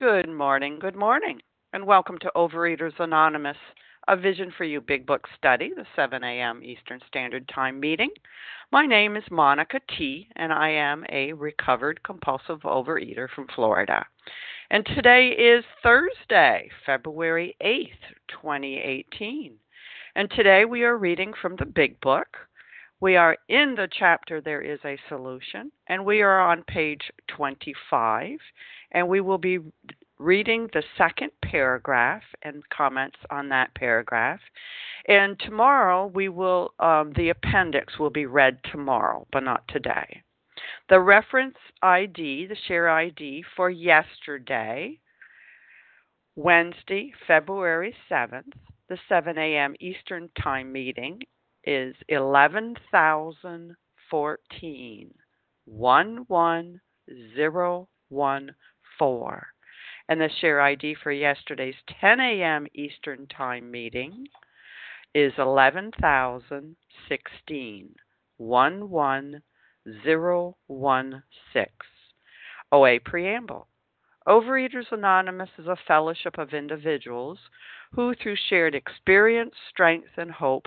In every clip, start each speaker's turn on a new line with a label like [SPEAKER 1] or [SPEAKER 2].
[SPEAKER 1] Good morning, good morning, and welcome to Overeaters Anonymous, a Vision for You Big Book study, the 7 a.m. Eastern Standard Time meeting. My name is Monica T., and I am a recovered compulsive overeater from Florida. And today is Thursday, February 8th, 2018. And today we are reading from the Big Book. We are in the chapter There is a Solution, and we are on page 25 and we will be reading the second paragraph and comments on that paragraph. And tomorrow we will, um, the appendix will be read tomorrow, but not today. The reference ID, the share ID for yesterday, Wednesday, February 7th, the 7 a.m. Eastern Time meeting is 11,014. 1101 4. And the share ID for yesterday's 10 a.m. Eastern Time meeting is 11,016. 11016. OA Preamble. Overeaters Anonymous is a fellowship of individuals who, through shared experience, strength, and hope,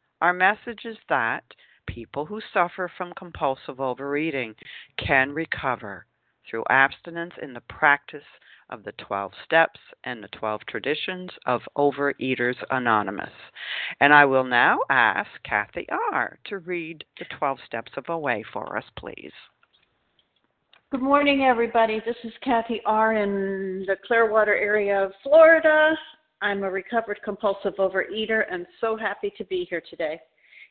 [SPEAKER 1] our message is that people who suffer from compulsive overeating can recover through abstinence in the practice of the 12 steps and the 12 traditions of Overeaters Anonymous. And I will now ask Kathy R. to read the 12 steps of OA for us, please.
[SPEAKER 2] Good morning, everybody. This is Kathy R. in the Clearwater area of Florida. I'm a recovered compulsive overeater and so happy to be here today.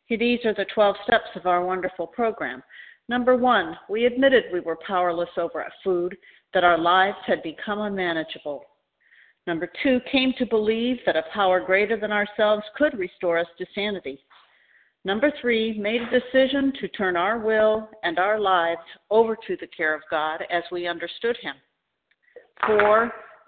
[SPEAKER 2] These are the 12 steps of our wonderful program. Number one, we admitted we were powerless over food, that our lives had become unmanageable. Number two, came to believe that a power greater than ourselves could restore us to sanity. Number three, made a decision to turn our will and our lives over to the care of God as we understood Him. Four,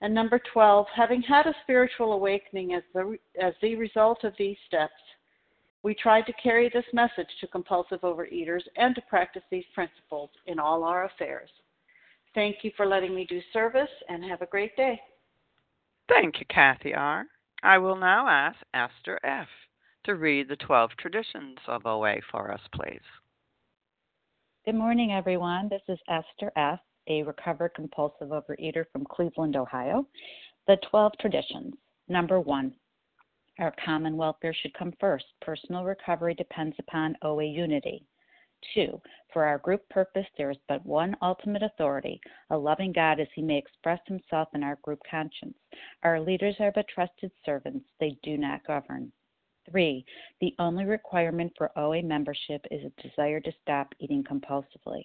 [SPEAKER 2] And number 12, having had a spiritual awakening as the, as the result of these steps, we tried to carry this message to compulsive overeaters and to practice these principles in all our affairs. Thank you for letting me do service and have a great day.
[SPEAKER 1] Thank you, Kathy R. I will now ask Esther F. to read the 12 traditions of OA for us, please.
[SPEAKER 3] Good morning, everyone. This is Esther F., a recovered compulsive overeater from Cleveland, Ohio. The 12 traditions. Number one, our common welfare should come first. Personal recovery depends upon OA unity. Two, for our group purpose, there is but one ultimate authority, a loving God as he may express himself in our group conscience. Our leaders are but trusted servants, they do not govern. Three, the only requirement for OA membership is a desire to stop eating compulsively.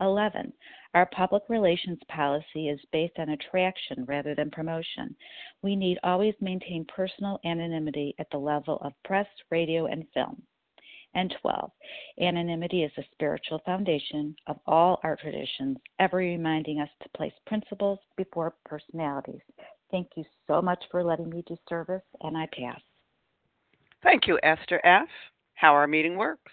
[SPEAKER 3] 11. Our public relations policy is based on attraction rather than promotion. We need always maintain personal anonymity at the level of press, radio, and film. And 12. Anonymity is the spiritual foundation of all our traditions, ever reminding us to place principles before personalities. Thank you so much for letting me do service, and I pass.
[SPEAKER 1] Thank you, Esther F. How our meeting works.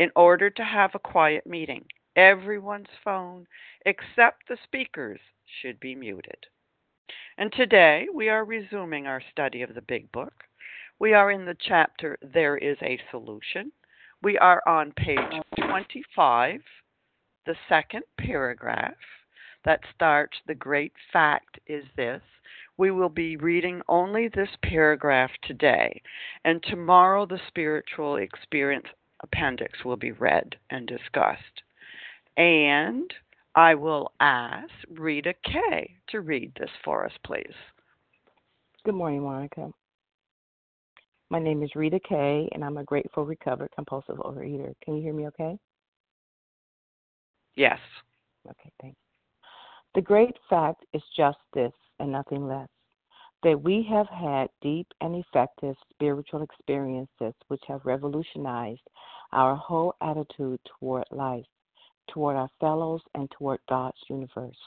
[SPEAKER 1] In order to have a quiet meeting, everyone's phone except the speaker's should be muted. And today we are resuming our study of the Big Book. We are in the chapter There is a Solution. We are on page 25, the second paragraph that starts The great fact is this. We will be reading only this paragraph today, and tomorrow the spiritual experience appendix will be read and discussed. And I will ask Rita Kay to read this for us, please.
[SPEAKER 4] Good morning, Monica. My name is Rita Kay, and I'm a grateful, recovered, compulsive overeater. Can you hear me okay?
[SPEAKER 1] Yes.
[SPEAKER 4] Okay, thank you. The great fact is just this and nothing less that we have had deep and effective spiritual experiences which have revolutionized our whole attitude toward life, toward our fellows, and toward God's universe.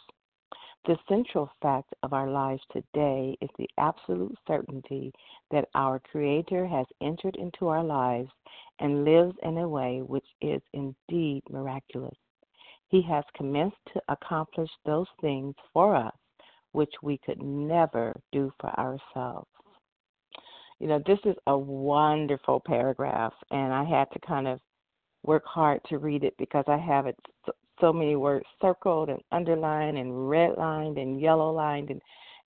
[SPEAKER 4] The central fact of our lives today is the absolute certainty that our Creator has entered into our lives and lives in a way which is indeed miraculous. He has commenced to accomplish those things for us which we could never do for ourselves. You know, this is a wonderful paragraph, and I had to kind of work hard to read it because I have it so, many words circled and underlined and redlined and yellow lined and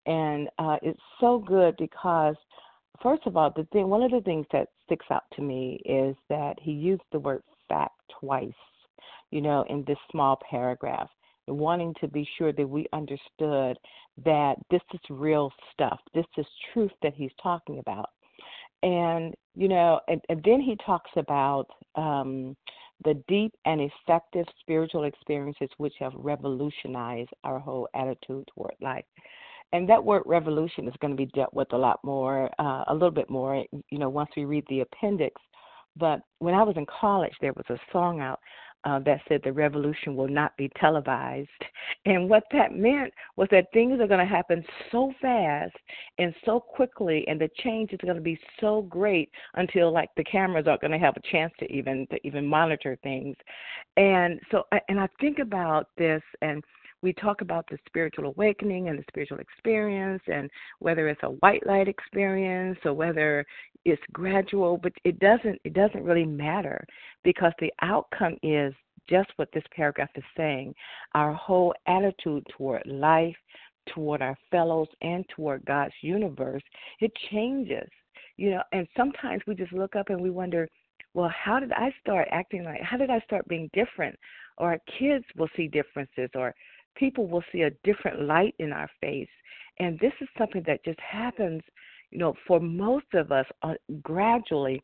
[SPEAKER 4] and uh, it's so good because first of all the thing one of the things that sticks out to me is that he used the word fact twice you know in this small paragraph wanting to be sure that we understood that this is real stuff. This is truth that he's talking about. And, you know, and, and then he talks about um, the deep and effective spiritual experiences which have revolutionized our whole attitude toward life. And that word revolution is going to be dealt with a lot more, uh, a little bit more, you know, once we read the appendix. But when I was in college, there was a song out uh, that said the revolution will not be televised. And what that meant was that things are going to happen so fast and so quickly, and the change is going to be so great until like the cameras aren't going to have a chance to even to even monitor things. And so, and I think about this and we talk about the spiritual awakening and the spiritual experience and whether it's a white light experience or whether it's gradual but it doesn't it doesn't really matter because the outcome is just what this paragraph is saying. Our whole attitude toward life toward our fellows and toward God's universe it changes you know and sometimes we just look up and we wonder well how did I start acting like how did I start being different? Or our kids will see differences or people will see a different light in our face. And this is something that just happens, you know, for most of us uh, gradually.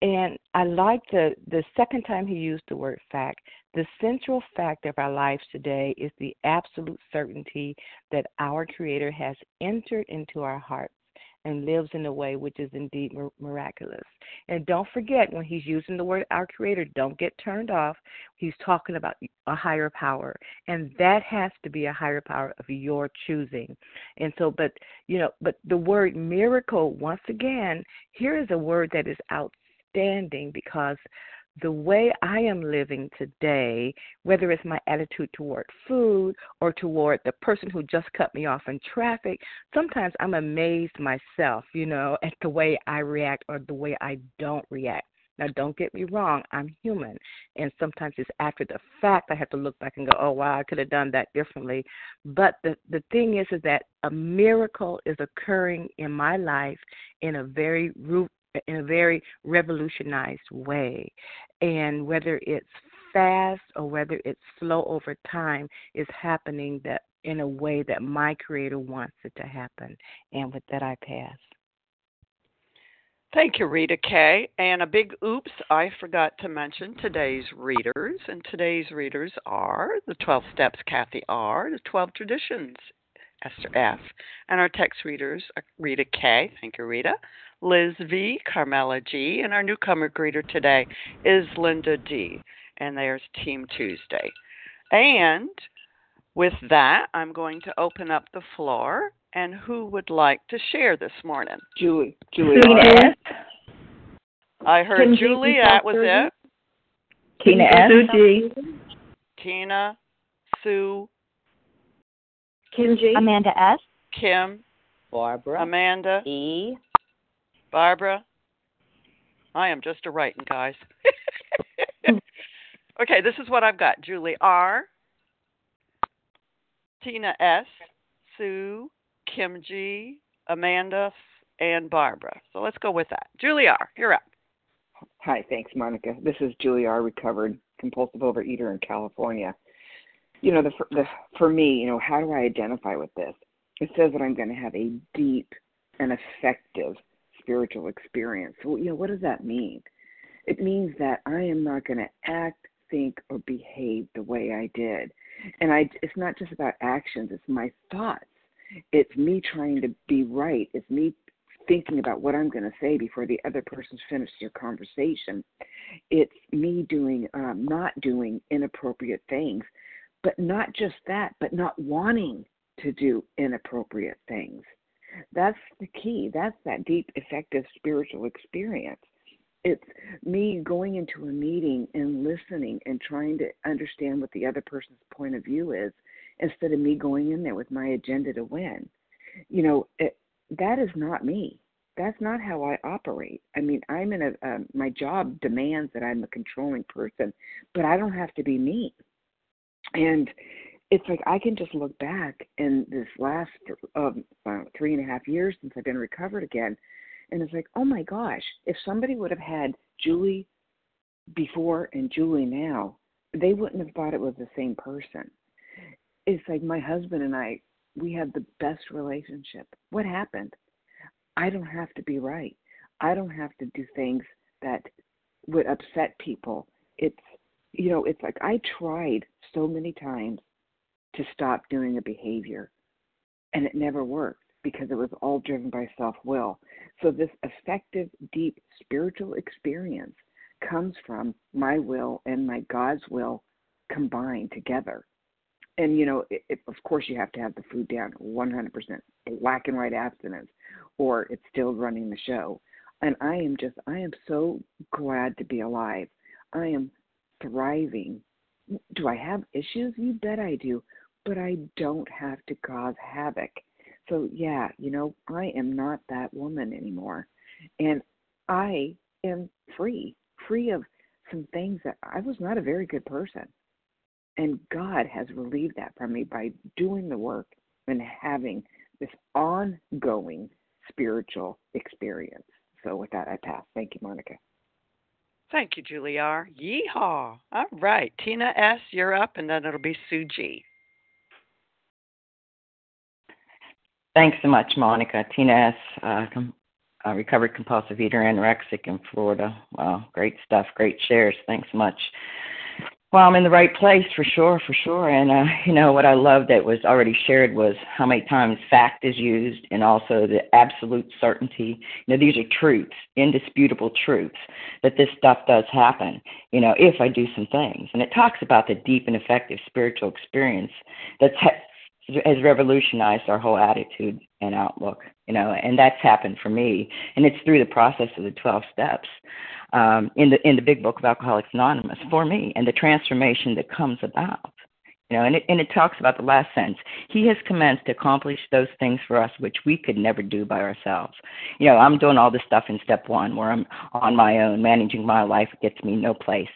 [SPEAKER 4] And I like the the second time he used the word fact. The central fact of our lives today is the absolute certainty that our Creator has entered into our hearts and lives in a way which is indeed miraculous. And don't forget, when he's using the word our creator, don't get turned off. He's talking about a higher power. And that has to be a higher power of your choosing. And so, but, you know, but the word miracle, once again, here is a word that is outstanding because the way I am living today, whether it's my attitude toward food or toward the person who just cut me off in traffic, sometimes I'm amazed myself, you know, at the way I react or the way I don't react. Now, don't get me wrong, I'm human. And sometimes it's after the fact I have to look back and go, oh, wow, I could have done that differently. But the, the thing is, is that a miracle is occurring in my life in a very root in a very revolutionized way. And whether it's fast or whether it's slow over time is happening that in a way that my creator wants it to happen. And with that I pass.
[SPEAKER 1] Thank you, Rita Kay. And a big oops, I forgot to mention today's readers. And today's readers are the 12 Steps, Kathy R., the 12 Traditions, Esther F., and our text readers Rita K. Thank you, Rita. Liz V, Carmela G, and our newcomer greeter today is Linda D. And there's Team Tuesday. And with that, I'm going to open up the floor. And who would like to share this morning?
[SPEAKER 4] Julie. Julie.
[SPEAKER 5] Tina S.
[SPEAKER 1] I heard Kim Julie. That was it.
[SPEAKER 5] Tina S.
[SPEAKER 2] Sue G.
[SPEAKER 1] Tina, Sue.
[SPEAKER 2] Kim G.
[SPEAKER 3] Amanda S.
[SPEAKER 1] Kim.
[SPEAKER 4] Barbara.
[SPEAKER 1] Amanda.
[SPEAKER 3] E.
[SPEAKER 1] Barbara, I am just a writing, guys. okay, this is what I've got Julie R., Tina S., Sue, Kim G., Amanda, and Barbara. So let's go with that. Julie R., you're up.
[SPEAKER 6] Hi, thanks, Monica. This is Julie R., recovered compulsive overeater in California. You know, the, the for me, you know, how do I identify with this? It says that I'm going to have a deep and effective spiritual experience. So, you know, what does that mean? It means that I am not going to act, think, or behave the way I did. And I, it's not just about actions, it's my thoughts. It's me trying to be right. It's me thinking about what I'm going to say before the other person's finished their conversation. It's me doing, um, not doing inappropriate things, but not just that, but not wanting to do inappropriate things. That's the key. That's that deep, effective spiritual experience. It's me going into a meeting and listening and trying to understand what the other person's point of view is instead of me going in there with my agenda to win. You know, it, that is not me. That's not how I operate. I mean, I'm in a, uh, my job demands that I'm a controlling person, but I don't have to be me. And it's like I can just look back in this last um, uh, three and a half years since I've been recovered again, and it's like, oh my gosh, if somebody would have had Julie before and Julie now, they wouldn't have thought it was the same person. It's like my husband and I, we had the best relationship. What happened? I don't have to be right. I don't have to do things that would upset people. It's, you know, it's like I tried so many times to stop doing a behavior. And it never worked because it was all driven by self will. So, this effective, deep spiritual experience comes from my will and my God's will combined together. And you know, it, it, of course, you have to have the food down 100%, black and white abstinence, or it's still running the show. And I am just, I am so glad to be alive. I am thriving. Do I have issues? You bet I do, but I don't have to cause havoc. So, yeah, you know, I am not that woman anymore. And I am free, free of some things that I was not a very good person. And God has relieved that from me by doing the work and having this ongoing spiritual experience. So, with that, I pass. Thank you, Monica.
[SPEAKER 1] Thank you, Julie R. Yeehaw. All right. Tina S., you're up, and then it'll be Sue G.
[SPEAKER 5] Thanks so much, Monica. Tina S., uh, com- uh, recovered compulsive eater, anorexic in Florida. Wow, great stuff, great shares. Thanks so much. Well, I'm in the right place for sure, for sure. And uh, you know what I love that was already shared was how many times fact is used, and also the absolute certainty. You know, these are truths, indisputable truths that this stuff does happen. You know, if I do some things, and it talks about the deep and effective spiritual experience that's has revolutionized our whole attitude and outlook. You know, and that's happened for me, and it's through the process of the 12 steps um, in the in the big book of Alcoholics Anonymous for me, and the transformation that comes about. You know, and it and it talks about the last sentence. He has commenced to accomplish those things for us which we could never do by ourselves. You know, I'm doing all this stuff in step one where I'm on my own, managing my life gets me no place.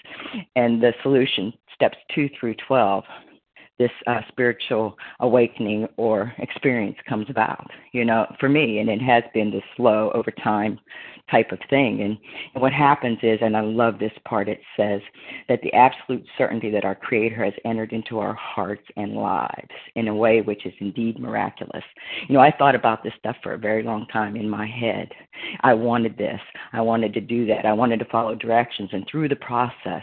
[SPEAKER 5] And the solution, steps two through twelve, this uh, spiritual awakening or experience comes about, you know, for me. And it has been this slow over time type of thing. And, and what happens is, and I love this part, it says that the absolute certainty that our Creator has entered into our hearts and lives in a way which is indeed miraculous. You know, I thought about this stuff for a very long time in my head. I wanted this. I wanted to do that. I wanted to follow directions. And through the process,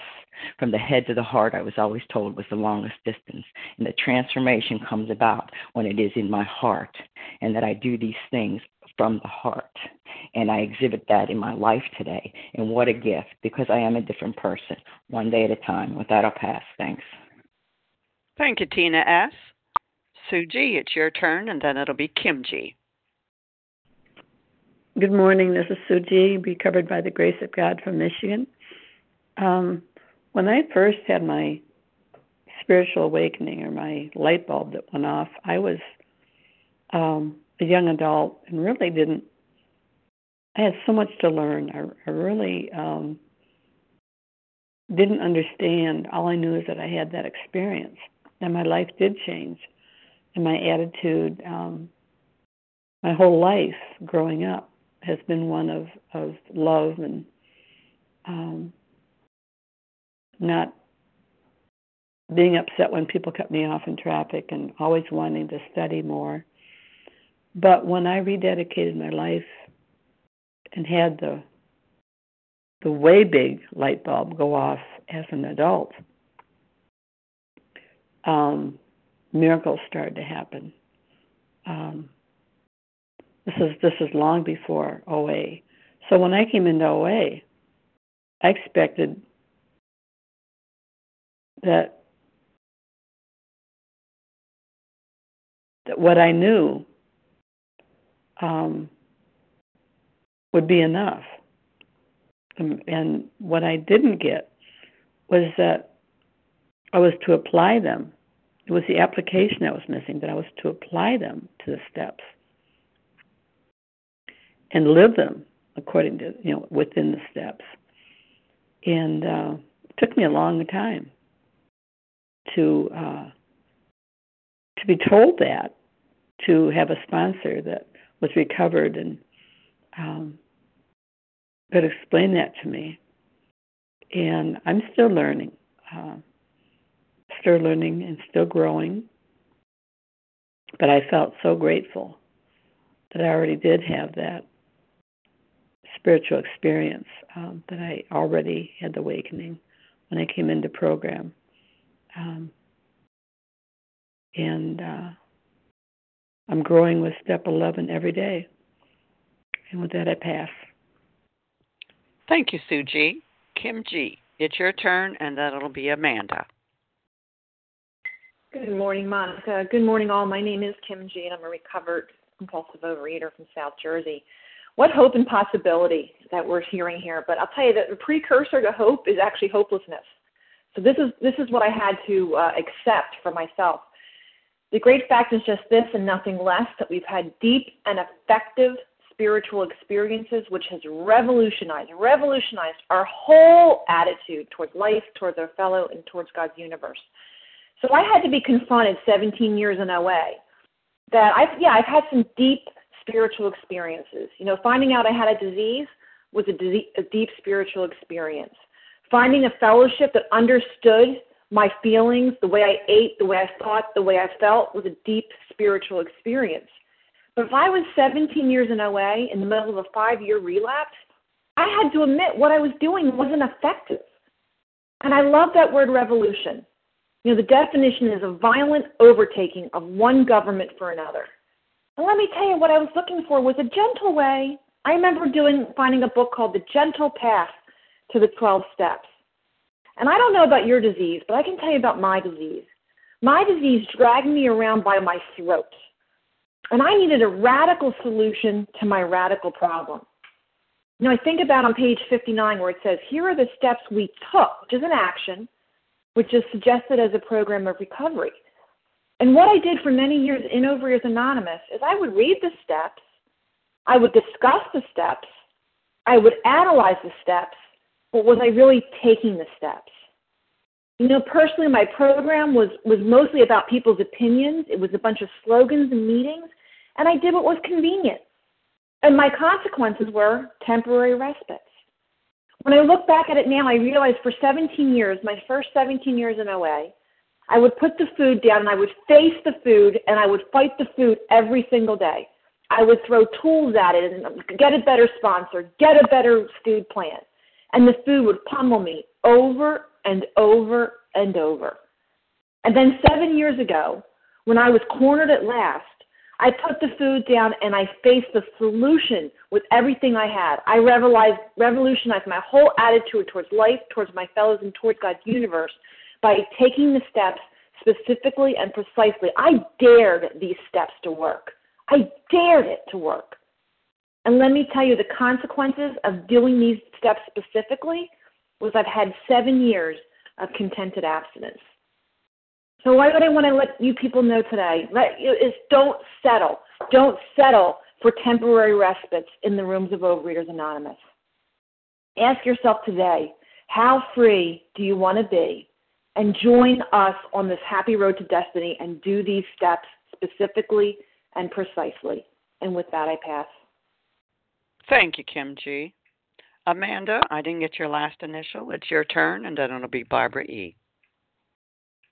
[SPEAKER 5] from the head to the heart, I was always told was the longest distance. And the transformation comes about when it is in my heart, and that I do these things from the heart. And I exhibit that in my life today. And what a gift, because I am a different person, one day at a time. With that, I'll pass. Thanks.
[SPEAKER 1] Thank you, Tina S. Sue G., it's your turn, and then it'll be Kim G.
[SPEAKER 7] Good morning. This is Sue G., recovered by the grace of God from Michigan. Um, when I first had my spiritual awakening or my light bulb that went off, I was um, a young adult and really didn't. I had so much to learn. I, I really um, didn't understand. All I knew is that I had that experience, and my life did change, and my attitude. Um, my whole life growing up has been one of of love and um, not being upset when people cut me off in traffic and always wanting to study more. But when I rededicated my life and had the the way big light bulb go off as an adult, um, miracles started to happen. Um, this is this is long before OA. So when I came into OA, I expected that that what I knew um, would be enough. And, and what I didn't get was that I was to apply them. It was the application that was missing, that I was to apply them to the steps and live them according to, you know, within the steps. And uh, it took me a long time to uh, to be told that, to have a sponsor that was recovered and um, could explain that to me. And I'm still learning, uh, still learning and still growing. But I felt so grateful that I already did have that spiritual experience, um, that I already had the awakening when I came into program. Um, and uh, I'm growing with step 11 every day. And with that, I pass.
[SPEAKER 1] Thank you, Sue G. Kim G., it's your turn, and then it'll be Amanda.
[SPEAKER 8] Good morning, Monica. Good morning, all. My name is Kim G, and I'm a recovered compulsive overeater from South Jersey. What hope and possibility that we're hearing here! But I'll tell you that the precursor to hope is actually hopelessness. So this is this is what I had to uh, accept for myself. The great fact is just this and nothing less that we've had deep and effective spiritual experiences which has revolutionized revolutionized our whole attitude towards life, towards our fellow, and towards God's universe. So I had to be confronted 17 years in OA that I've yeah I've had some deep spiritual experiences. You know, finding out I had a disease was a, disease, a deep spiritual experience. Finding a fellowship that understood my feelings, the way I ate, the way I thought, the way I felt was a deep spiritual experience. But if I was 17 years in OA in the middle of a five year relapse, I had to admit what I was doing wasn't effective. And I love that word revolution. You know, the definition is a violent overtaking of one government for another. And let me tell you, what I was looking for was a gentle way. I remember doing finding a book called The Gentle Path to the 12 Steps. And I don't know about your disease, but I can tell you about my disease. My disease dragged me around by my throat. And I needed a radical solution to my radical problem. Now, I think about on page 59 where it says, Here are the steps we took, which is an action, which is suggested as a program of recovery. And what I did for many years in Overeaters Anonymous is I would read the steps, I would discuss the steps, I would analyze the steps, but was I really taking the steps? You know, personally, my program was, was mostly about people's opinions. It was a bunch of slogans and meetings, and I did what was convenient. And my consequences were temporary respites. When I look back at it now, I realize for 17 years, my first 17 years in OA, I would put the food down and I would face the food and I would fight the food every single day. I would throw tools at it and get a better sponsor, get a better food plan. And the food would pummel me over and over and over. And then seven years ago, when I was cornered at last, I put the food down and I faced the solution with everything I had. I revolutionized my whole attitude towards life, towards my fellows, and towards God's universe by taking the steps specifically and precisely. I dared these steps to work. I dared it to work. And let me tell you, the consequences of doing these steps specifically was I've had seven years of contented abstinence. So why would I want to let you people know today? Let, is don't settle. Don't settle for temporary respites in the rooms of Overeaters Anonymous. Ask yourself today, how free do you want to be and join us on this happy road to destiny and do these steps specifically and precisely. And with that, I pass.
[SPEAKER 1] Thank you, Kim G. Amanda, I didn't get your last initial. It's your turn, and then it'll be Barbara E.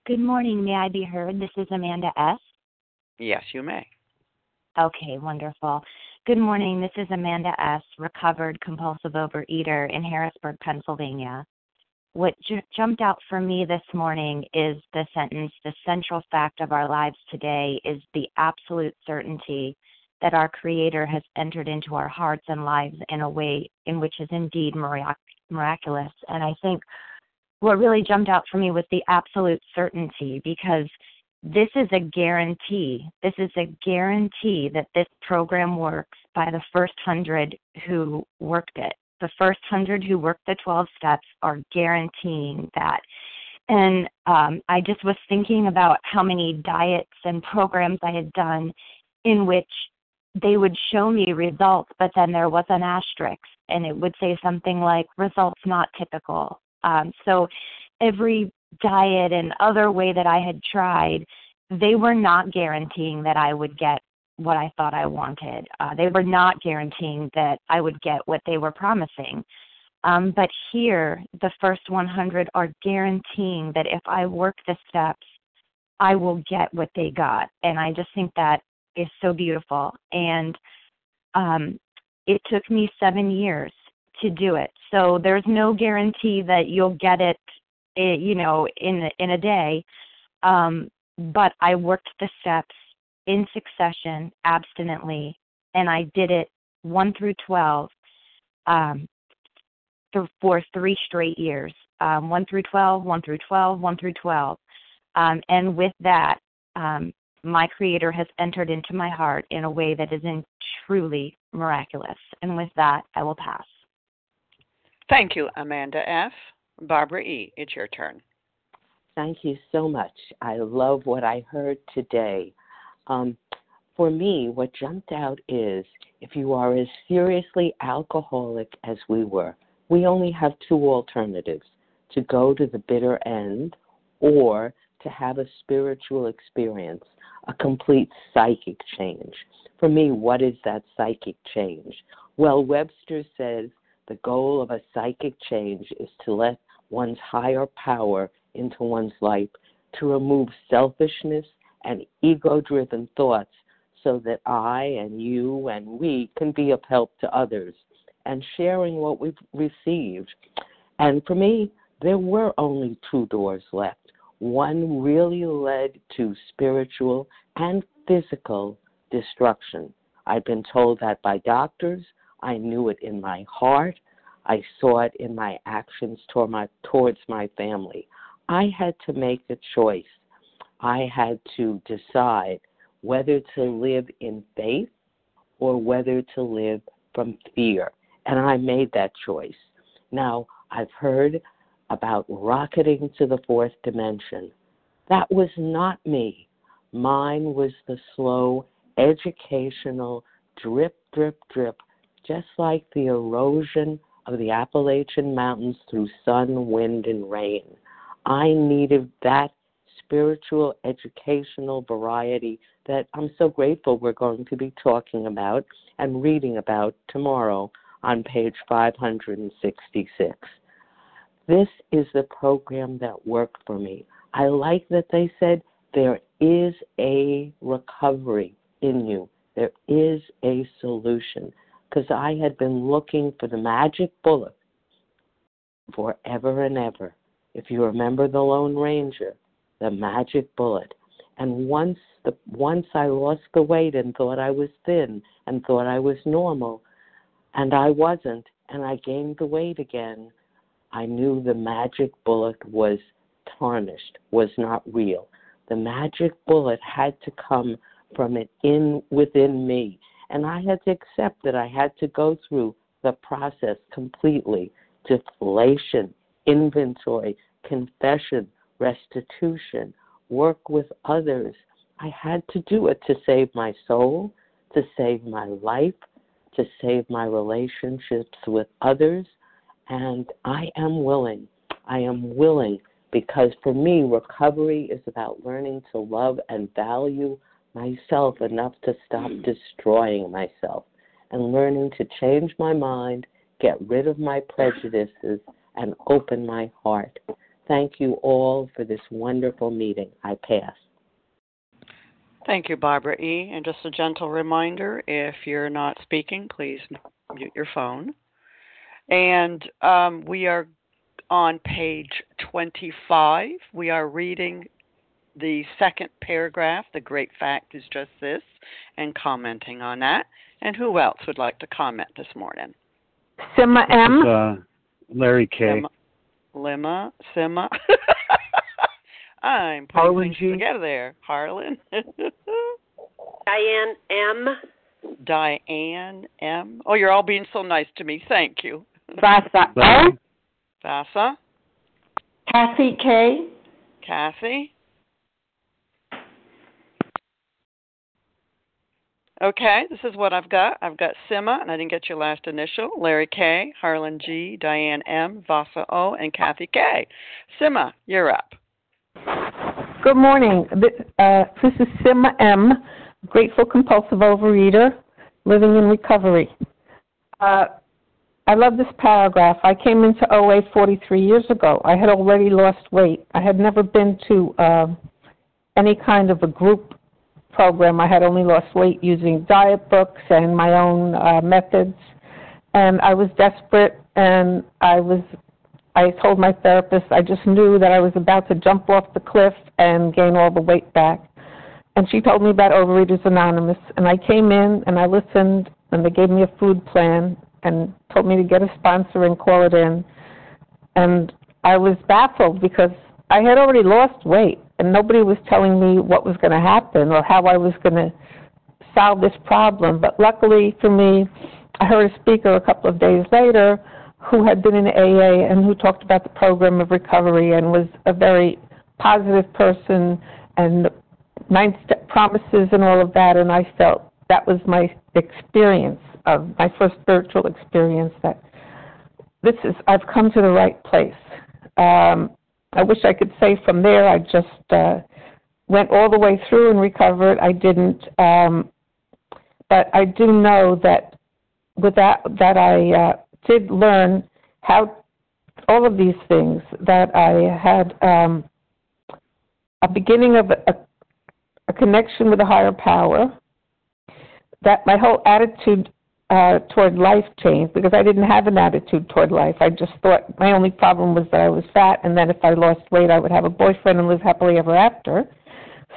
[SPEAKER 9] Good morning. May I be heard? This is Amanda S.
[SPEAKER 1] Yes, you may.
[SPEAKER 9] Okay, wonderful. Good morning. This is Amanda S., recovered compulsive overeater in Harrisburg, Pennsylvania what j- jumped out for me this morning is the sentence the central fact of our lives today is the absolute certainty that our Creator has entered into our hearts and lives in a way in which is indeed miraculous. And I think what really jumped out for me was the absolute certainty because this is a guarantee. This is a guarantee that this program works by the first hundred who worked it the first 100 who work the 12 steps are guaranteeing that. And um, I just was thinking about how many diets and programs I had done in which they would show me results, but then there was an asterisk, and it would say something like results not typical. Um, so every diet and other way that I had tried, they were not guaranteeing that I would get what I thought I wanted. Uh, they were not guaranteeing that I would get what they were promising. Um, but here, the first 100 are guaranteeing that if I work the steps, I will get what they got. And I just think that is so beautiful. And um, it took me seven years to do it. So there's no guarantee that you'll get it, eh, you know, in in a day. Um, but I worked the steps in succession abstinently, and I did it 1 through 12. Um, th- for three straight years um, 1 through 12, 1 through 12, 1 through 12. Um, and with that, um, my Creator has entered into my heart in a way that is in truly miraculous. And with that, I will pass.
[SPEAKER 1] Thank you, Amanda F. Barbara E., it's your turn.
[SPEAKER 10] Thank you so much. I love what I heard today. Um, for me, what jumped out is if you are as seriously alcoholic as we were, we only have two alternatives to go to the bitter end or to have a spiritual experience, a complete psychic change. For me, what is that psychic change? Well, Webster says the goal of a psychic change is to let one's higher power into one's life, to remove selfishness and ego driven thoughts so that I and you and we can be of help to others and sharing what we've received. And for me, there were only two doors left. One really led to spiritual and physical destruction. I've been told that by doctors. I knew it in my heart. I saw it in my actions toward my, towards my family. I had to make a choice. I had to decide whether to live in faith or whether to live from fear. And I made that choice. Now, I've heard about rocketing to the fourth dimension. That was not me. Mine was the slow, educational drip, drip, drip, just like the erosion of the Appalachian Mountains through sun, wind, and rain. I needed that spiritual, educational variety that I'm so grateful we're going to be talking about and reading about tomorrow on page 566. This is the program that worked for me. I like that they said there is a recovery in you, there is a solution. Because I had been looking for the magic bullet forever and ever. If you remember the Lone Ranger, the magic bullet. And once the once I lost the weight and thought I was thin and thought I was normal, and I wasn't, and I gained the weight again, I knew the magic bullet was tarnished, was not real. The magic bullet had to come from it in within me. And I had to accept that I had to go through the process completely deflation, inventory, confession, restitution, work with others. I had to do it to save my soul, to save my life, to save my relationships with others. And I am willing. I am willing because for me, recovery is about learning to love and value myself enough to stop mm. destroying myself and learning to change my mind, get rid of my prejudices, and open my heart. Thank you all for this wonderful meeting. I pass.
[SPEAKER 1] Thank you, Barbara E. And just a gentle reminder if you're not speaking, please mute your phone. And um, we are on page 25. We are reading the second paragraph. The great fact is just this, and commenting on that. And who else would like to comment this morning?
[SPEAKER 11] Sima M.
[SPEAKER 12] Uh, Larry K.
[SPEAKER 1] Sima, Lima, Sima. I'm putting
[SPEAKER 12] Harlan
[SPEAKER 1] things
[SPEAKER 12] G.
[SPEAKER 1] together there. Harlan.
[SPEAKER 13] Diane M.
[SPEAKER 1] Diane M. Oh, you're all being so nice to me. Thank you.
[SPEAKER 11] Vasa
[SPEAKER 12] Larry.
[SPEAKER 11] L.
[SPEAKER 1] Vasa,
[SPEAKER 11] Kathy K.
[SPEAKER 1] Kathy. Okay, this is what I've got. I've got Sima, and I didn't get your last initial. Larry K, Harlan G, Diane M, Vasa O, and Kathy K. Sima, you're up.
[SPEAKER 11] Good morning. Uh, this is Sima M., grateful compulsive overeater, living in recovery. Uh, I love this paragraph. I came into OA 43 years ago. I had already lost weight. I had never been to uh, any kind of a group program. I had only lost weight using diet books and my own uh, methods. And I was desperate, and I was. I told my therapist I just knew that I was about to jump off the cliff and gain all the weight back. And she told me about Overeaters Anonymous, and I came in and I listened, and they gave me a food plan, and told me to get a sponsor and call it in. And I was baffled because I had already lost weight and nobody was telling me what was going to happen or how I was going to solve this problem. But luckily for me, I heard a speaker a couple of days later who had been in AA and who talked about the program of recovery and was a very positive person and nine step promises and all of that. And I felt that was my experience of my first spiritual experience that this is, I've come to the right place. Um, I wish I could say from there I just uh, went all the way through and recovered. I didn't, um, but I do know that with that that I uh, did learn how all of these things that I had um, a beginning of a, a connection with a higher power. That my whole attitude uh, toward life changed because I didn't have an attitude toward life. I just thought my only problem was that I was fat, and then if I lost weight, I would have a boyfriend and live happily ever after.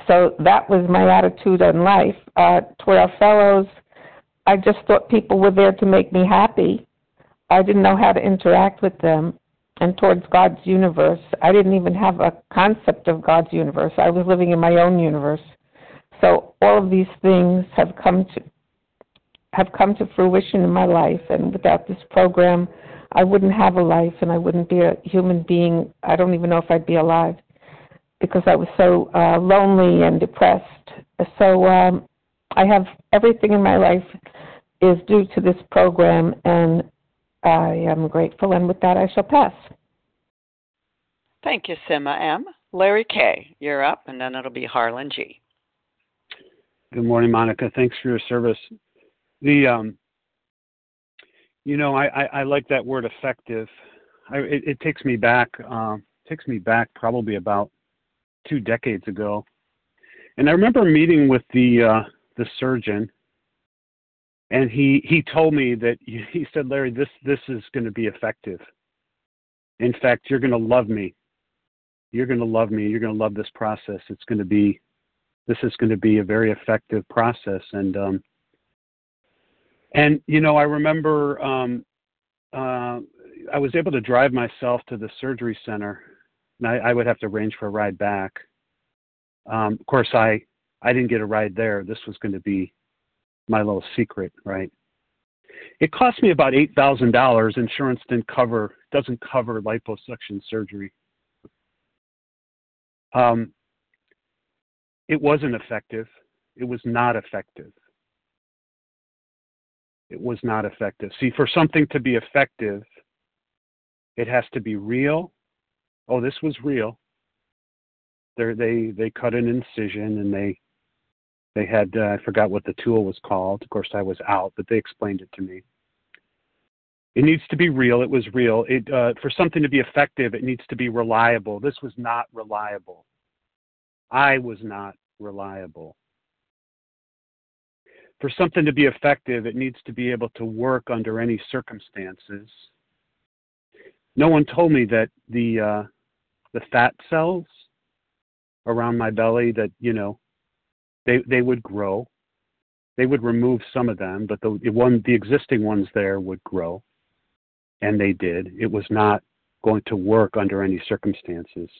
[SPEAKER 11] So that was my attitude on life. Uh, toward our fellows, I just thought people were there to make me happy. I didn't know how to interact with them. And towards God's universe, I didn't even have a concept of God's universe. I was living in my own universe. So all of these things have come to have come to fruition in my life and without this program I wouldn't have a life and I wouldn't be a human being. I don't even know if I'd be alive because I was so uh, lonely and depressed. So um, I have everything in my life is due to this program, and I am grateful. And with that, I shall pass.
[SPEAKER 1] Thank you, Sima M. Larry K., you're up, and then it'll be Harlan G.
[SPEAKER 12] Good morning, Monica. Thanks for your service. The um, you know, I, I, I like that word effective. I, it, it takes me back. Um, takes me back probably about two decades ago, and I remember meeting with the uh, the surgeon, and he he told me that he said, Larry, this this is going to be effective. In fact, you're going to love me. You're going to love me. You're going to love this process. It's going to be this is going to be a very effective process, and um, and you know, I remember um, uh, I was able to drive myself to the surgery center, and I, I would have to arrange for a ride back. Um, of course, I I didn't get a ride there. This was going to be my little secret, right? It cost me about eight thousand dollars. Insurance didn't cover doesn't cover liposuction surgery. Um, it wasn't effective. It was not effective. It was not effective. See, for something to be effective, it has to be real. Oh, this was real. There, they they cut an incision and they they had uh, I forgot what the tool was called. Of course, I was out, but they explained it to me. It needs to be real. It was real. It uh, for something to be effective, it needs to be reliable. This was not reliable. I was not reliable for something to be effective, it needs to be able to work under any circumstances. No one told me that the uh, the fat cells around my belly that you know they they would grow. They would remove some of them, but the, one the existing ones there would grow, and they did. It was not going to work under any circumstances.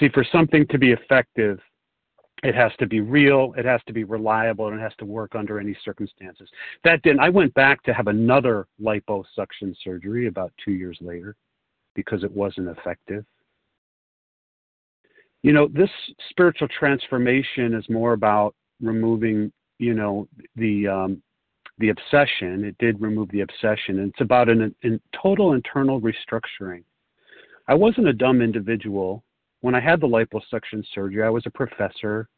[SPEAKER 12] See, for something to be effective, it has to be real, it has to be reliable, and it has to work under any circumstances. That didn't. I went back to have another liposuction surgery about two years later because it wasn't effective. You know, this spiritual transformation is more about removing, you know, the um, the obsession. It did remove the obsession, and it's about an, an total internal restructuring. I wasn't a dumb individual when I had the liposuction surgery, I was a professor.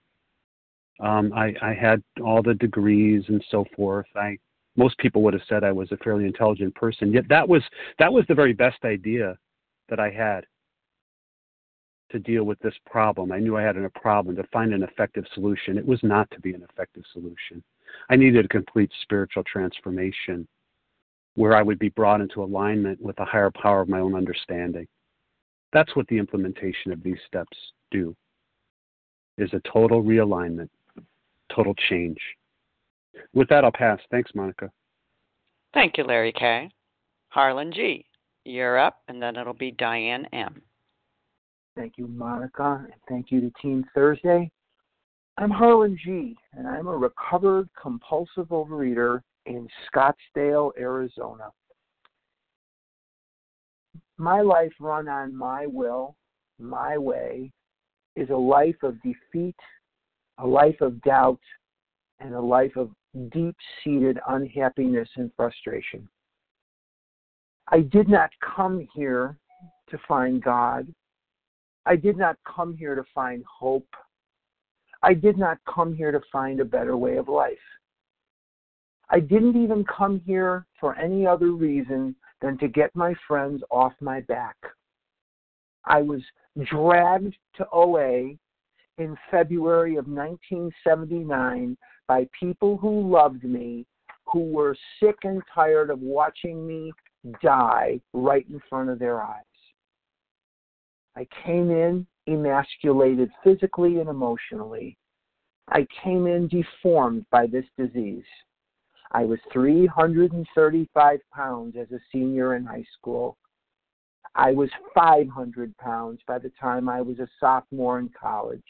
[SPEAKER 12] Um, I, I had all the degrees and so forth. I most people would have said I was a fairly intelligent person. Yet that was that was the very best idea that I had to deal with this problem. I knew I had a problem to find an effective solution. It was not to be an effective solution. I needed a complete spiritual transformation where I would be brought into alignment with the higher power of my own understanding. That's what the implementation of these steps do is a total realignment, total change. With that, I'll pass. Thanks, Monica.
[SPEAKER 1] Thank you, Larry K. Harlan G., you're up, and then it'll be Diane M.
[SPEAKER 14] Thank you, Monica, and thank you to Team Thursday. I'm Harlan G., and I'm a recovered compulsive overeater in Scottsdale, Arizona. My life run on my will, my way, is a life of defeat, a life of doubt, and a life of deep seated unhappiness and frustration. I did not come here to find God. I did not come here to find hope. I did not come here to find a better way of life. I didn't even come here for any other reason than to get my friends off my back. I was dragged to OA in February of 1979 by people who loved me, who were sick and tired of watching me die right in front of their eyes. I came in emasculated physically and emotionally. I came in deformed by this disease. I was 335 pounds as a senior in high school. I was 500 pounds by the time I was a sophomore in college.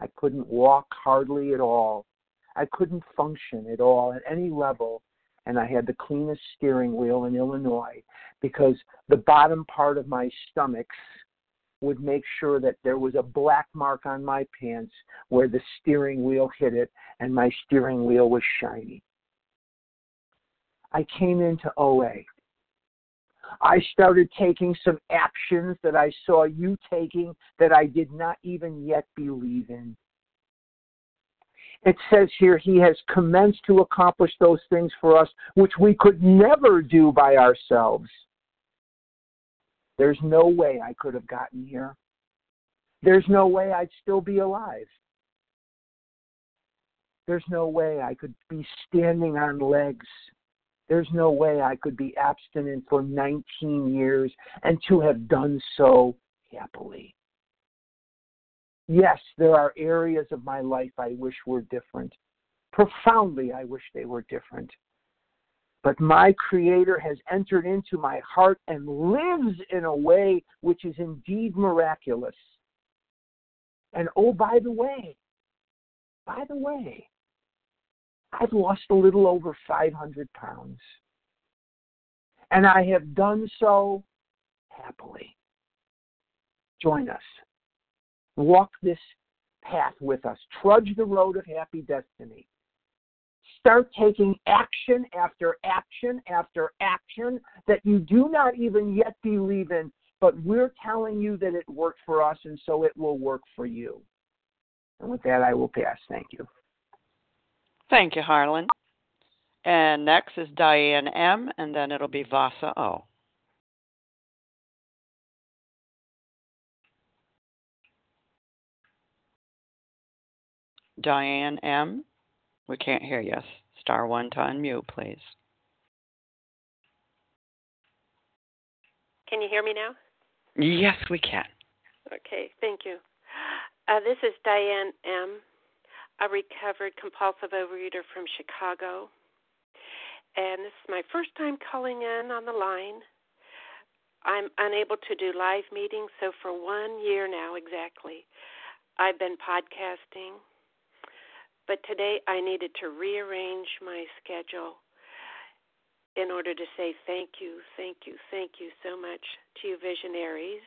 [SPEAKER 14] I couldn't walk hardly at all. I couldn't function at all at any level. And I had the cleanest steering wheel in Illinois because the bottom part of my stomach would make sure that there was a black mark on my pants where the steering wheel hit it and my steering wheel was shiny. I came into OA. I started taking some actions that I saw you taking that I did not even yet believe in. It says here, He has commenced to accomplish those things for us which we could never do by ourselves. There's no way I could have gotten here. There's no way I'd still be alive. There's no way I could be standing on legs. There's no way I could be abstinent for 19 years and to have done so happily. Yes, there are areas of my life I wish were different. Profoundly, I wish they were different. But my Creator has entered into my heart and lives in a way which is indeed miraculous. And oh, by the way, by the way, I've lost a little over 500 pounds. And I have done so happily. Join us. Walk this path with us. Trudge the road of happy destiny. Start taking action after action after action that you do not even yet believe in, but we're telling you that it worked for us, and so it will work for you. And with that, I will pass. Thank you.
[SPEAKER 1] Thank you, Harlan. And next is Diane M., and then it'll be Vasa O. Diane M., we can't hear you. Star one to unmute, please.
[SPEAKER 13] Can you hear me now?
[SPEAKER 1] Yes, we can.
[SPEAKER 13] Okay, thank you. Uh, this is Diane M a recovered compulsive overeater from Chicago. And this is my first time calling in on the line. I'm unable to do live meetings, so for one year now exactly, I've been podcasting. But today I needed to rearrange my schedule in order to say thank you, thank you, thank you so much to you visionaries.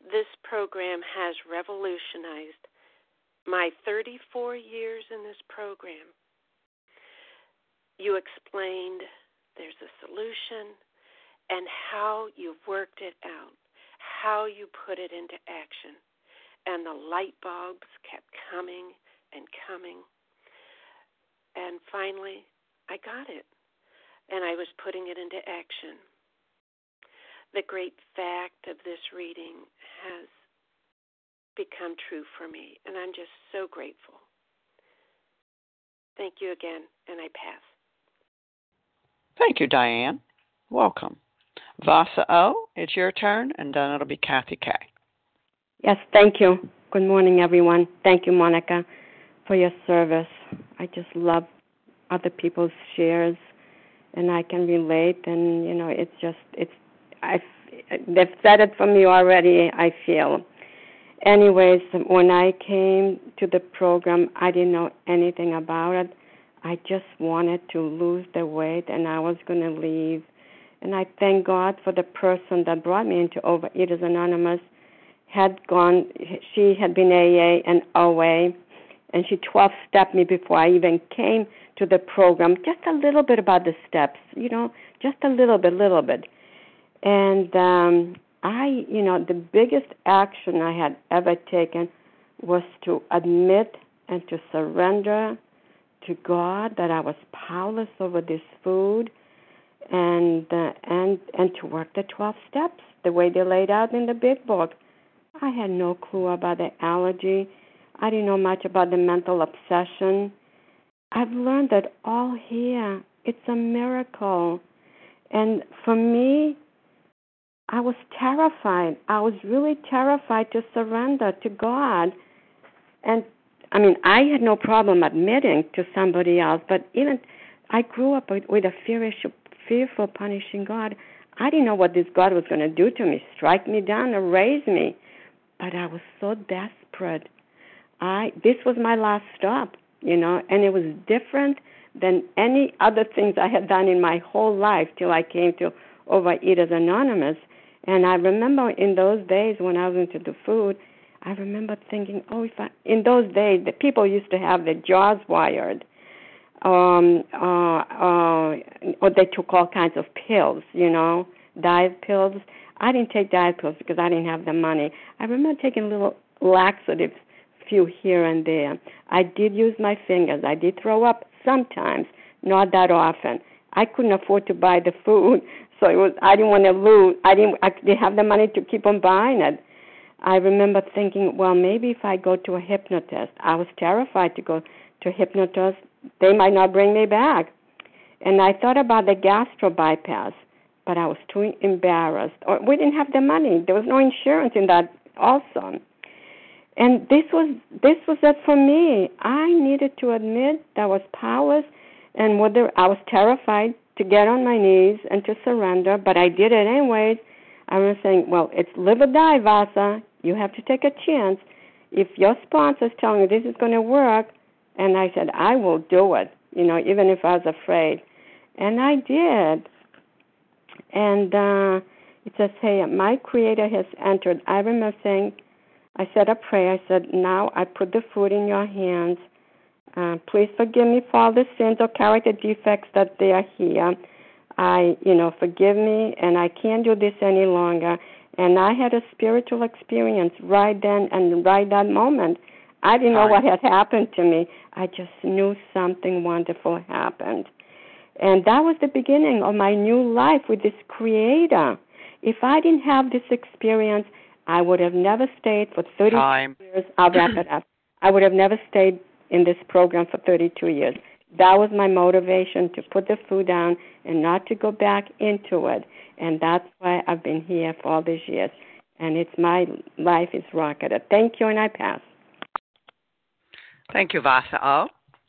[SPEAKER 13] This program has revolutionized my 34 years in this program, you explained there's a solution and how you worked it out, how you put it into action. And the light bulbs kept coming and coming. And finally, I got it. And I was putting it into action. The great fact of this reading has become true for me, and I'm just so grateful. Thank you again, and I pass.
[SPEAKER 1] Thank you, Diane. Welcome. Vasa O, it's your turn, and then it'll be Kathy K.
[SPEAKER 15] Yes, thank you. Good morning, everyone. Thank you, Monica, for your service. I just love other people's shares and I can relate. And you know, it's just it's I they've said it for me already. I feel. Anyways, when I came to the program, I didn't know anything about it. I just wanted to lose the weight, and I was going to leave. And I thank God for the person that brought me into Overeaters Anonymous. Had gone, she had been AA and OA, and she 12 stepped me before I even came to the program. Just a little bit about the steps, you know, just a little bit, little bit. And um, I, you know, the biggest action I had ever taken was to admit and to surrender to God that I was powerless over this food and uh, and and to work the 12 steps the way they laid out in the big book. I had no clue about the allergy. I didn't know much about the mental obsession. I've learned that all here it's a miracle. And for me, I was terrified. I was really terrified to surrender to God. And I mean, I had no problem admitting to somebody else, but even I grew up with, a fear, fearful, punishing God. I didn't know what this God was going to do to me strike me down or raise me. But I was so desperate. I this was my last stop, you know, and it was different than any other things I had done in my whole life till I came to Overeaters Anonymous. And I remember in those days when I was into the food, I remember thinking, oh, if I, in those days, the people used to have their jaws wired, um, uh, uh, or they took all kinds of pills, you know, diet pills. I didn't take diet pills because I didn't have the money. I remember taking little laxatives, few here and there. I did use my fingers. I did throw up sometimes, not that often. I couldn't afford to buy the food, so it was I didn't want to lose. I didn't. I didn't have the money to keep on buying it. I remember thinking, well, maybe if I go to a hypnotist, I was terrified to go to a hypnotist. They might not bring me back. And I thought about the gastro bypass, but I was too embarrassed. Or we didn't have the money. There was no insurance in that also. And this was this was it for me. I needed to admit that was powerless and whether I was terrified to get on my knees and to surrender, but I did it anyways. I was saying, well, it's live or die, Vasa. You have to take a chance. If your sponsor is telling you this is going to work, and I said, I will do it, you know, even if I was afraid. And I did. And uh, it says, hey, my Creator has entered. I remember saying, I said a prayer. I said, now I put the food in your hands uh, please forgive me for all the sins or character defects that they are here. I, you know, forgive me, and I can't do this any longer. And I had a spiritual experience right then and right that moment. I didn't know what had happened to me. I just knew something wonderful happened. And that was the beginning of my new life with this creator. If I didn't have this experience, I would have never stayed for 30
[SPEAKER 1] Time.
[SPEAKER 15] years. I'll wrap it up. I would have never stayed in this program for 32 years. That was my motivation to put the food down and not to go back into it. And that's why I've been here for all these years. And it's my life is rocketed. Thank you, and I pass.
[SPEAKER 1] Thank you, Vasa O.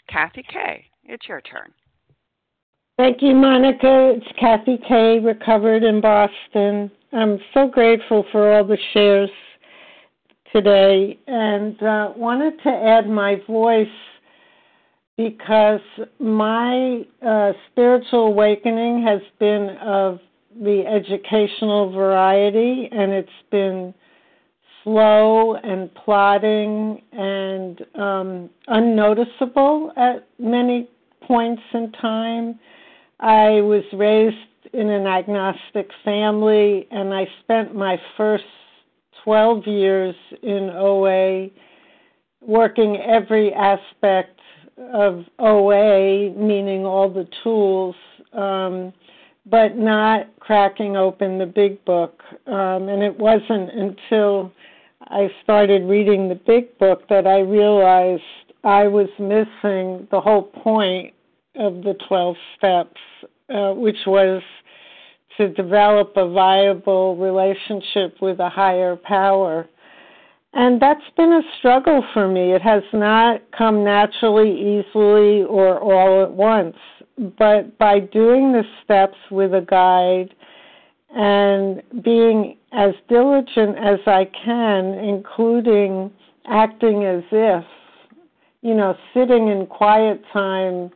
[SPEAKER 1] Kathy K., it's your turn.
[SPEAKER 16] Thank you, Monica. It's Kathy K., recovered in Boston. I'm so grateful for all the shares today and uh, wanted to add my voice because my uh, spiritual awakening has been of the educational variety and it's been slow and plodding and um, unnoticeable at many points in time. I was raised in an agnostic family and I spent my first 12 years in OA, working every aspect of OA, meaning all the tools, um, but not cracking open the big book. Um, and it wasn't until I started reading the big book that I realized I was missing the whole point of the 12 steps, uh, which was to develop a viable relationship with a higher power. And that's been a struggle for me. It has not come naturally, easily, or all at once. but by doing the steps with a guide and being as diligent as I can, including acting as if, you know, sitting in quiet time,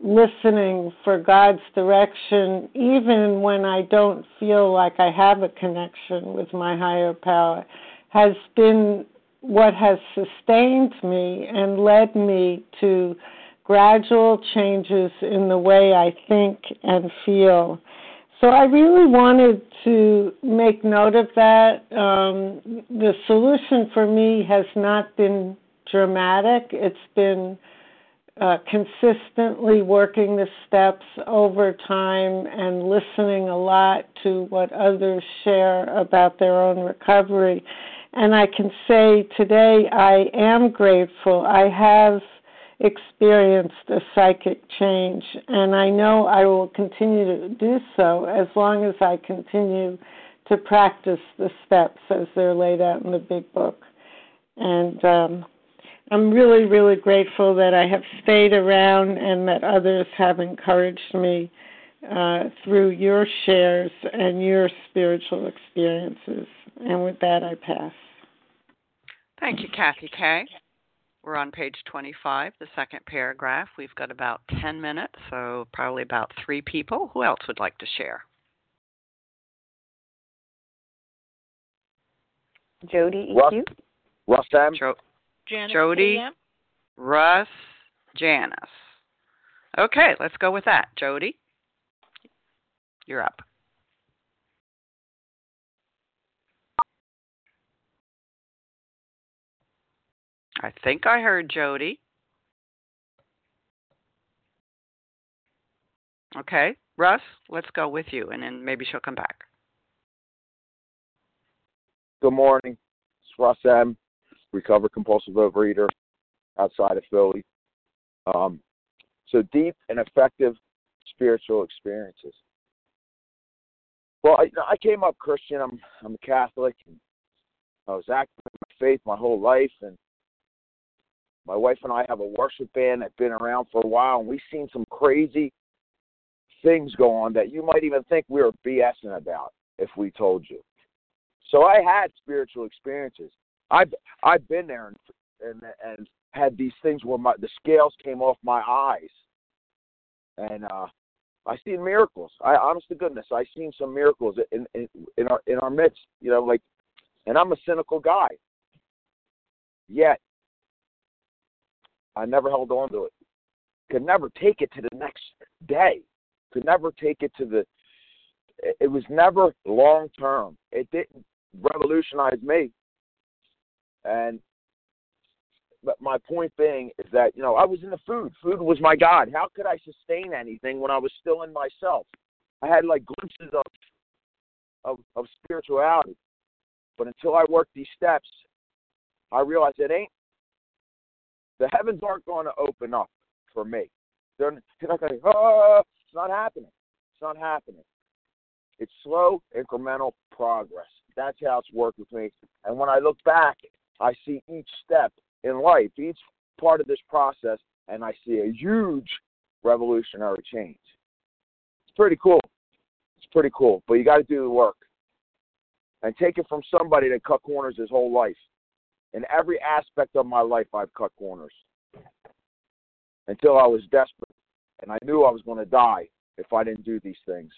[SPEAKER 16] listening for God's direction, even when I don't feel like I have a connection with my higher power, has been what has sustained me and led me to gradual changes in the way I think and feel. So I really wanted to make note of that. Um, the solution for me has not been dramatic. It's been uh, consistently working the steps over time and listening a lot to what others share about their own recovery. And I can say today I am grateful. I have experienced a psychic change, and I know I will continue to do so as long as I continue to practice the steps as they're laid out in the big book. And um, I'm really, really grateful that I have stayed around and that others have encouraged me uh, through your shares and your spiritual experiences. And with that, I pass.
[SPEAKER 1] Thank you, Kathy K. We're on page 25, the second paragraph. We've got about 10 minutes, so probably about three people. Who else would like to share?
[SPEAKER 17] Jody
[SPEAKER 18] EQ. Russ M.
[SPEAKER 1] Jo-
[SPEAKER 17] Janice
[SPEAKER 1] Jody,
[SPEAKER 17] AM.
[SPEAKER 1] Russ, Janice. Okay, let's go with that. Jody, you're up. I think I heard Jody. Okay, Russ, let's go with you, and then maybe she'll come back.
[SPEAKER 18] Good morning. It's Russ M., recovered compulsive overeater outside of Philly. Um, so deep and effective spiritual experiences. Well, I, I came up Christian. I'm I'm a Catholic. And I was active in my faith my whole life, and my wife and I have a worship band that's been around for a while, and we've seen some crazy things go on that you might even think we were BSing about if we told you. So I had spiritual experiences. I've I've been there and and, and had these things where my the scales came off my eyes, and uh, I seen miracles. I honest to goodness, I seen some miracles in in in our in our midst. You know, like, and I'm a cynical guy. Yet I never held on to it. Could never take it to the next day. Could never take it to the. It was never long term. It didn't revolutionize me. And but my point being is that you know I was in the food. Food was my god. How could I sustain anything when I was still in myself? I had like glimpses of of, of spirituality, but until I worked these steps, I realized it ain't the heavens aren't going to open up for me. They're, not going oh, ah, it's not happening. It's not happening. It's slow, incremental progress. That's how it's worked with me. And when I look back, I see each step in life, each part of this process, and I see a huge revolutionary change. It's pretty cool. It's pretty cool. But you got to do the work. And take it from somebody that cut corners his whole life. In every aspect of my life, I've cut corners until I was desperate and I knew I was going to die if I didn't do these things.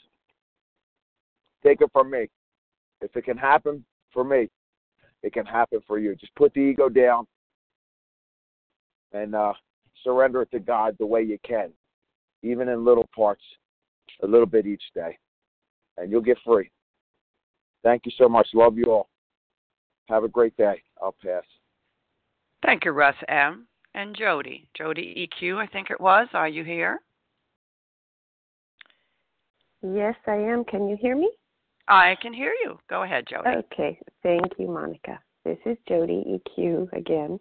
[SPEAKER 18] Take it from me. If it can happen for me, it can happen for you. Just put the ego down and uh, surrender it to God the way you can, even in little parts, a little bit each day, and you'll get free. Thank you so much. Love you all. Have a great day. I'll pass.
[SPEAKER 1] Thank you, Russ M. And Jody. Jody EQ, I think it was. Are you here?
[SPEAKER 17] Yes, I am. Can you hear me?
[SPEAKER 1] I can hear you. Go ahead, Jody.
[SPEAKER 17] Okay. Thank you, Monica. This is Jody EQ again,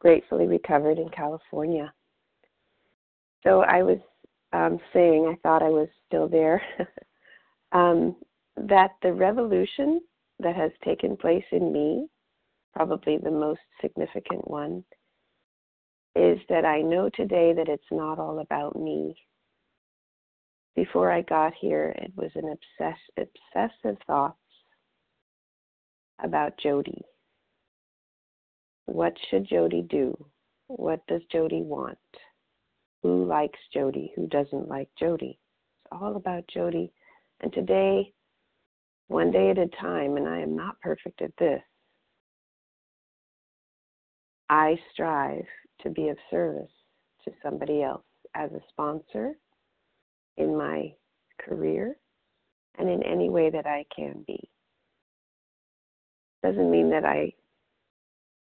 [SPEAKER 17] gratefully recovered in California. So I was um, saying, I thought I was still there, um, that the revolution that has taken place in me, probably the most significant one, is that I know today that it's not all about me. Before I got here, it was an obsess- obsessive thoughts about Jody. What should Jody do? What does Jody want? Who likes Jody? Who doesn't like Jody? It's all about Jody. And today, one day at a time, and I am not perfect at this, I strive to be of service to somebody else as a sponsor in my career and in any way that I can be. Doesn't mean that I,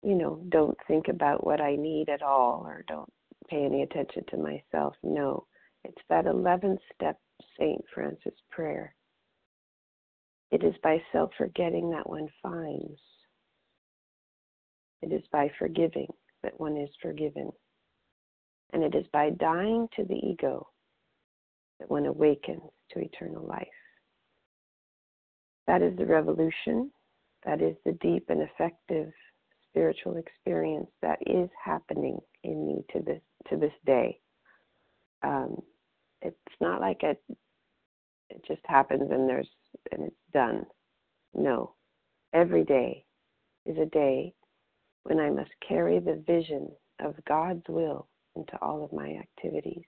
[SPEAKER 17] you know, don't think about what I need at all or don't pay any attention to myself. No, it's that 11th step St. Francis prayer. It is by self forgetting that one finds. It is by forgiving that one is forgiven. And it is by dying to the ego that one awakens to eternal life. That is the revolution. That is the deep and effective spiritual experience that is happening in me to this to this day. Um, it's not like it it just happens and there's and it's done. No, every day is a day when I must carry the vision of God's will into all of my activities.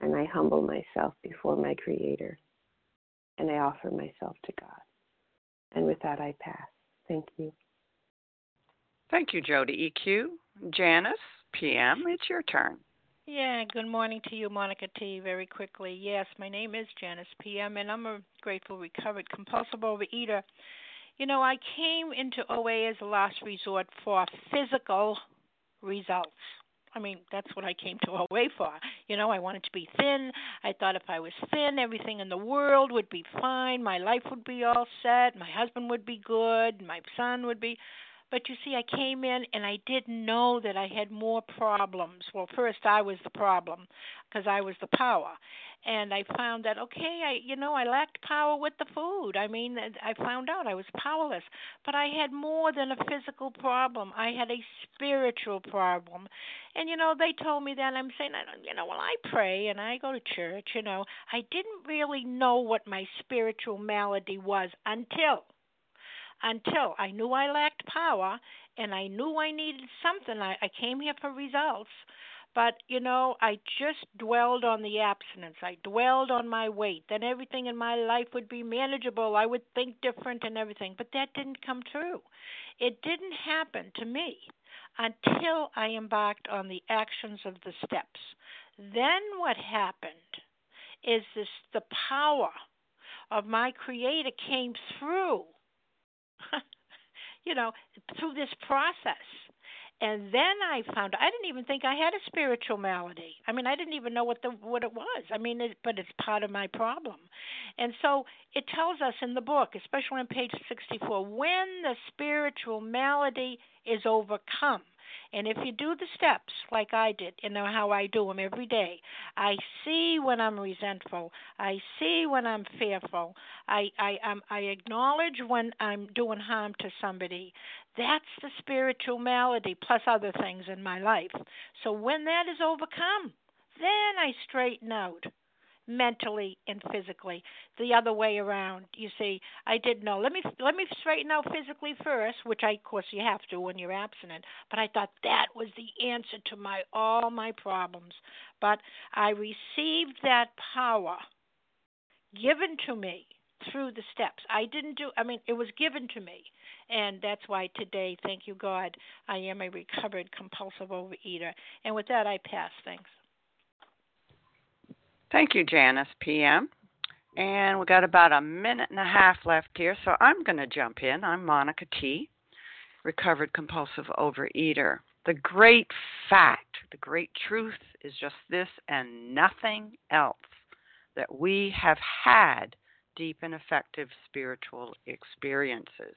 [SPEAKER 17] And I humble myself before my Creator and I offer myself to God. And with that, I pass. Thank you.
[SPEAKER 1] Thank you, Jody EQ. Janice, PM, it's your turn.
[SPEAKER 19] Yeah, good morning to you, Monica T. Very quickly. Yes, my name is Janice PM, and I'm a grateful, recovered, compulsive overeater. You know, I came into OA as a last resort for physical results. I mean, that's what I came to OA for. You know, I wanted to be thin. I thought if I was thin, everything in the world would be fine. My life would be all set. My husband would be good. My son would be. But you see, I came in and I didn't know that I had more problems. Well, first I was the problem because I was the power. And I found that okay, I you know, I lacked power with the food. I mean, I found out I was powerless. But I had more than a physical problem. I had a spiritual problem. And you know, they told me that I'm saying, you know, well, I pray and I go to church, you know. I didn't really know what my spiritual malady was until until I knew I lacked power and I knew I needed something. I, I came here for results. But, you know, I just dwelled on the abstinence. I dwelled on my weight. Then everything in my life would be manageable. I would think different and everything. But that didn't come true. It didn't happen to me until I embarked on the actions of the steps. Then what happened is this the power of my creator came through you know, through this process. And then I found I didn't even think I had a spiritual malady. I mean, I didn't even know what the what it was. I mean, it, but it's part of my problem. And so it tells us in the book, especially on page 64, when the spiritual malady is overcome. And if you do the steps like I did, you know how I do them every day, I see when I'm resentful. I see when I'm fearful. I I I acknowledge when I'm doing harm to somebody. That's the spiritual malady plus other things in my life. So when that is overcome, then I straighten out mentally and physically. The other way around. You see, I didn't know. Let me let me straighten out physically first, which I of course you have to when you're abstinent. But I thought that was the answer to my all my problems. But I received that power given to me through the steps. I didn't do I mean it was given to me. And that's why today, thank you God, I am a recovered compulsive overeater. And with that I pass. Thanks.
[SPEAKER 1] Thank you, Janice PM. And we got about a minute and a half left here, so I'm going to jump in. I'm Monica T, recovered compulsive overeater. The great fact, the great truth is just this and nothing else that we have had deep and effective spiritual experiences.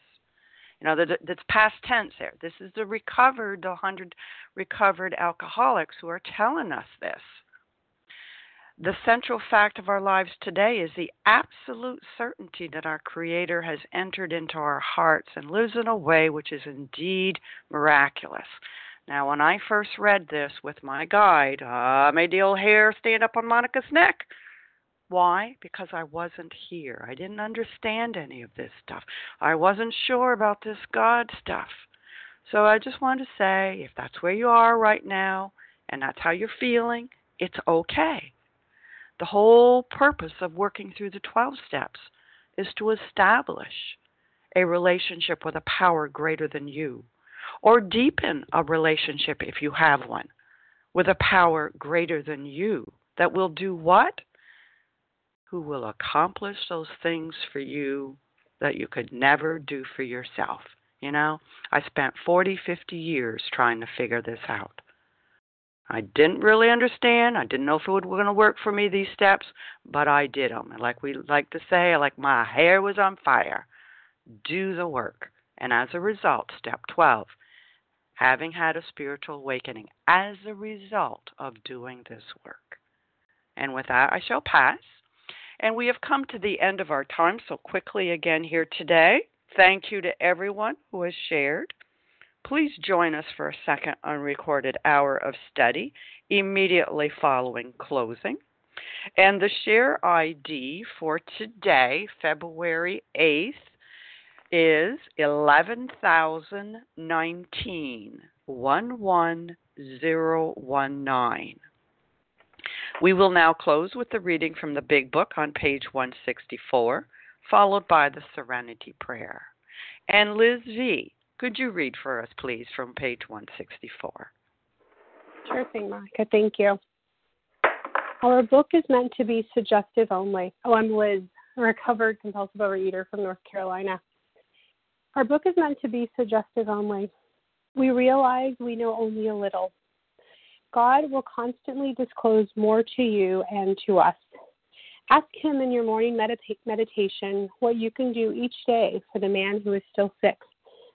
[SPEAKER 1] You know, that that's past tense there. This is the recovered, the 100 recovered alcoholics who are telling us this. The central fact of our lives today is the absolute certainty that our Creator has entered into our hearts and lives in a way which is indeed miraculous. Now, when I first read this with my guide, uh, made the old hair stand up on Monica's neck. Why? Because I wasn't here. I didn't understand any of this stuff. I wasn't sure about this God stuff. So I just wanted to say if that's where you are right now and that's how you're feeling, it's okay. The whole purpose of working through the 12 steps is to establish a relationship with a power greater than you, or deepen a relationship if you have one with a power greater than you that will do what? Who will accomplish those things for you that you could never do for yourself. You know, I spent 40, 50 years trying to figure this out. I didn't really understand. I didn't know if it was going to work for me these steps, but I did them. And like we like to say, like my hair was on fire. Do the work. And as a result, step 12, having had a spiritual awakening as a result of doing this work. And with that, I shall pass. And we have come to the end of our time so quickly again here today. Thank you to everyone who has shared. Please join us for a second unrecorded hour of study immediately following closing. And the share ID for today, February 8th, is 11,019. 11019. We will now close with the reading from the Big Book on page 164, followed by the Serenity Prayer. And Liz V., could you read for us, please, from page 164?
[SPEAKER 20] Sure thing, Monica. Thank you. Our book is meant to be suggestive only. Oh, I'm Liz, a recovered compulsive overeater from North Carolina. Our book is meant to be suggestive only. We realize we know only a little. God will constantly disclose more to you and to us. Ask Him in your morning medita- meditation what you can do each day for the man who is still sick.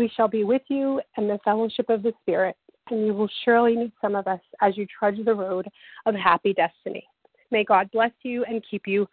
[SPEAKER 20] We shall be with you in the fellowship of the Spirit, and you will surely meet some of us as you trudge the road of happy destiny. May God bless you and keep you